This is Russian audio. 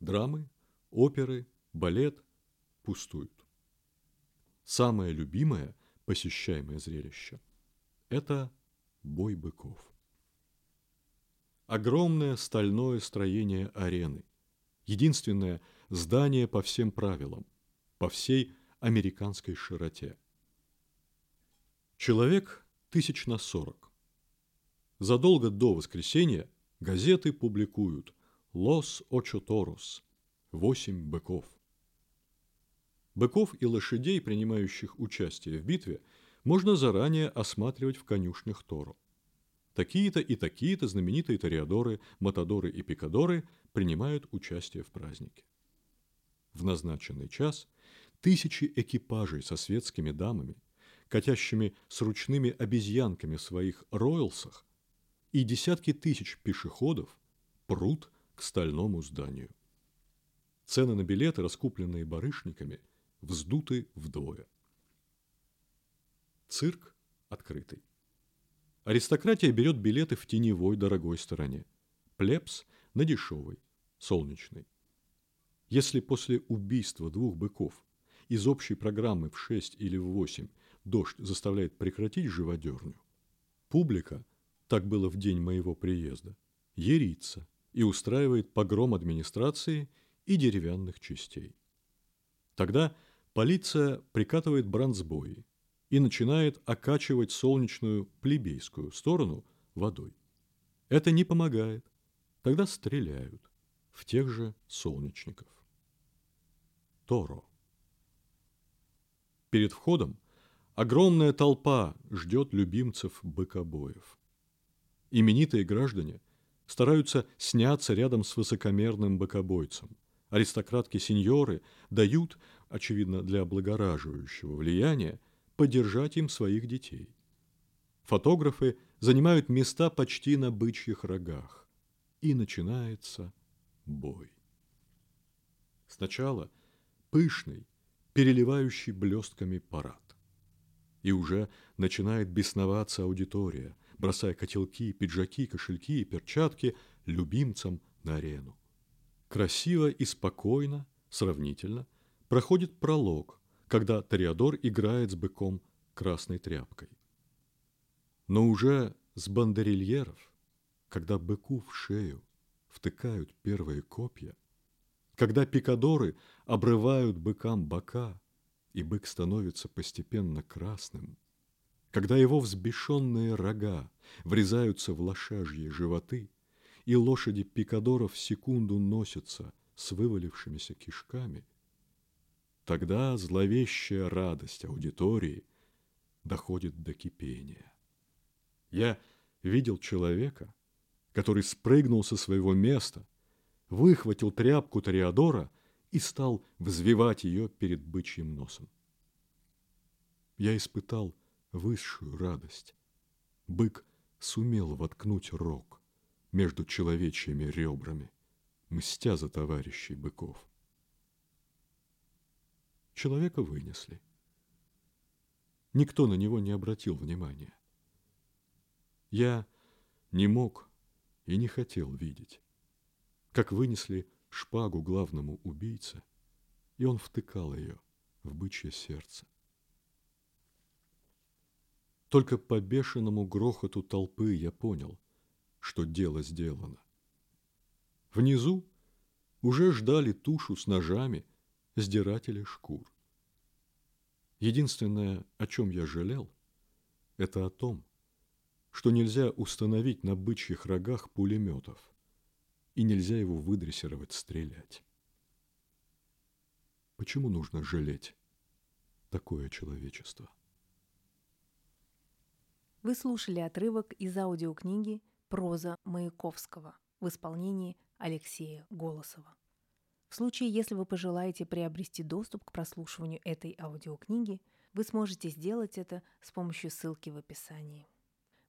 Драмы, оперы, балет пустуют. Самое любимое посещаемое зрелище – это бой быков. Огромное стальное строение арены, единственное здание по всем правилам, по всей американской широте. Человек тысяч на сорок. Задолго до воскресенья газеты публикуют «Лос Очо Торос» – «Восемь быков». Быков и лошадей, принимающих участие в битве, можно заранее осматривать в конюшнях Торо. Такие-то и такие-то знаменитые ториадоры, матадоры и пикадоры принимают участие в празднике. В назначенный час тысячи экипажей со светскими дамами, катящими с ручными обезьянками в своих роялсах, и десятки тысяч пешеходов прут к стальному зданию. Цены на билеты, раскупленные барышниками, вздуты вдвое. Цирк открытый. Аристократия берет билеты в теневой дорогой стороне. Плебс на дешевой, солнечной. Если после убийства двух быков из общей программы в 6 или в 8 дождь заставляет прекратить живодерню, публика, так было в день моего приезда, ерится и устраивает погром администрации и деревянных частей. Тогда полиция прикатывает бронзбои и начинает окачивать солнечную плебейскую сторону водой. Это не помогает. Тогда стреляют в тех же солнечников. Торо. Перед входом огромная толпа ждет любимцев быкобоев. Именитые граждане стараются сняться рядом с высокомерным быкобойцем – Аристократки-сеньоры дают, очевидно, для облагораживающего влияния, поддержать им своих детей. Фотографы занимают места почти на бычьих рогах. И начинается бой. Сначала пышный, переливающий блестками парад. И уже начинает бесноваться аудитория, бросая котелки, пиджаки, кошельки и перчатки любимцам на арену. Красиво и спокойно, сравнительно, проходит пролог, когда Тореадор играет с быком красной тряпкой. Но уже с бандерильеров, когда быку в шею втыкают первые копья, когда пикадоры обрывают быкам бока, и бык становится постепенно красным, когда его взбешенные рога врезаются в лошажьи животы – и лошади пикадоров секунду носятся с вывалившимися кишками, тогда зловещая радость аудитории доходит до кипения. Я видел человека, который спрыгнул со своего места, выхватил тряпку Тореадора и стал взвивать ее перед бычьим носом. Я испытал высшую радость. Бык сумел воткнуть рог между человечьими ребрами, мстя за товарищей быков. Человека вынесли. Никто на него не обратил внимания. Я не мог и не хотел видеть, как вынесли шпагу главному убийце, и он втыкал ее в бычье сердце. Только по бешеному грохоту толпы я понял – что дело сделано. Внизу уже ждали тушу с ножами сдиратели шкур. Единственное, о чем я жалел, это о том, что нельзя установить на бычьих рогах пулеметов и нельзя его выдрессировать стрелять. Почему нужно жалеть такое человечество? Вы слушали отрывок из аудиокниги Проза Маяковского в исполнении Алексея Голосова. В случае, если вы пожелаете приобрести доступ к прослушиванию этой аудиокниги, вы сможете сделать это с помощью ссылки в описании.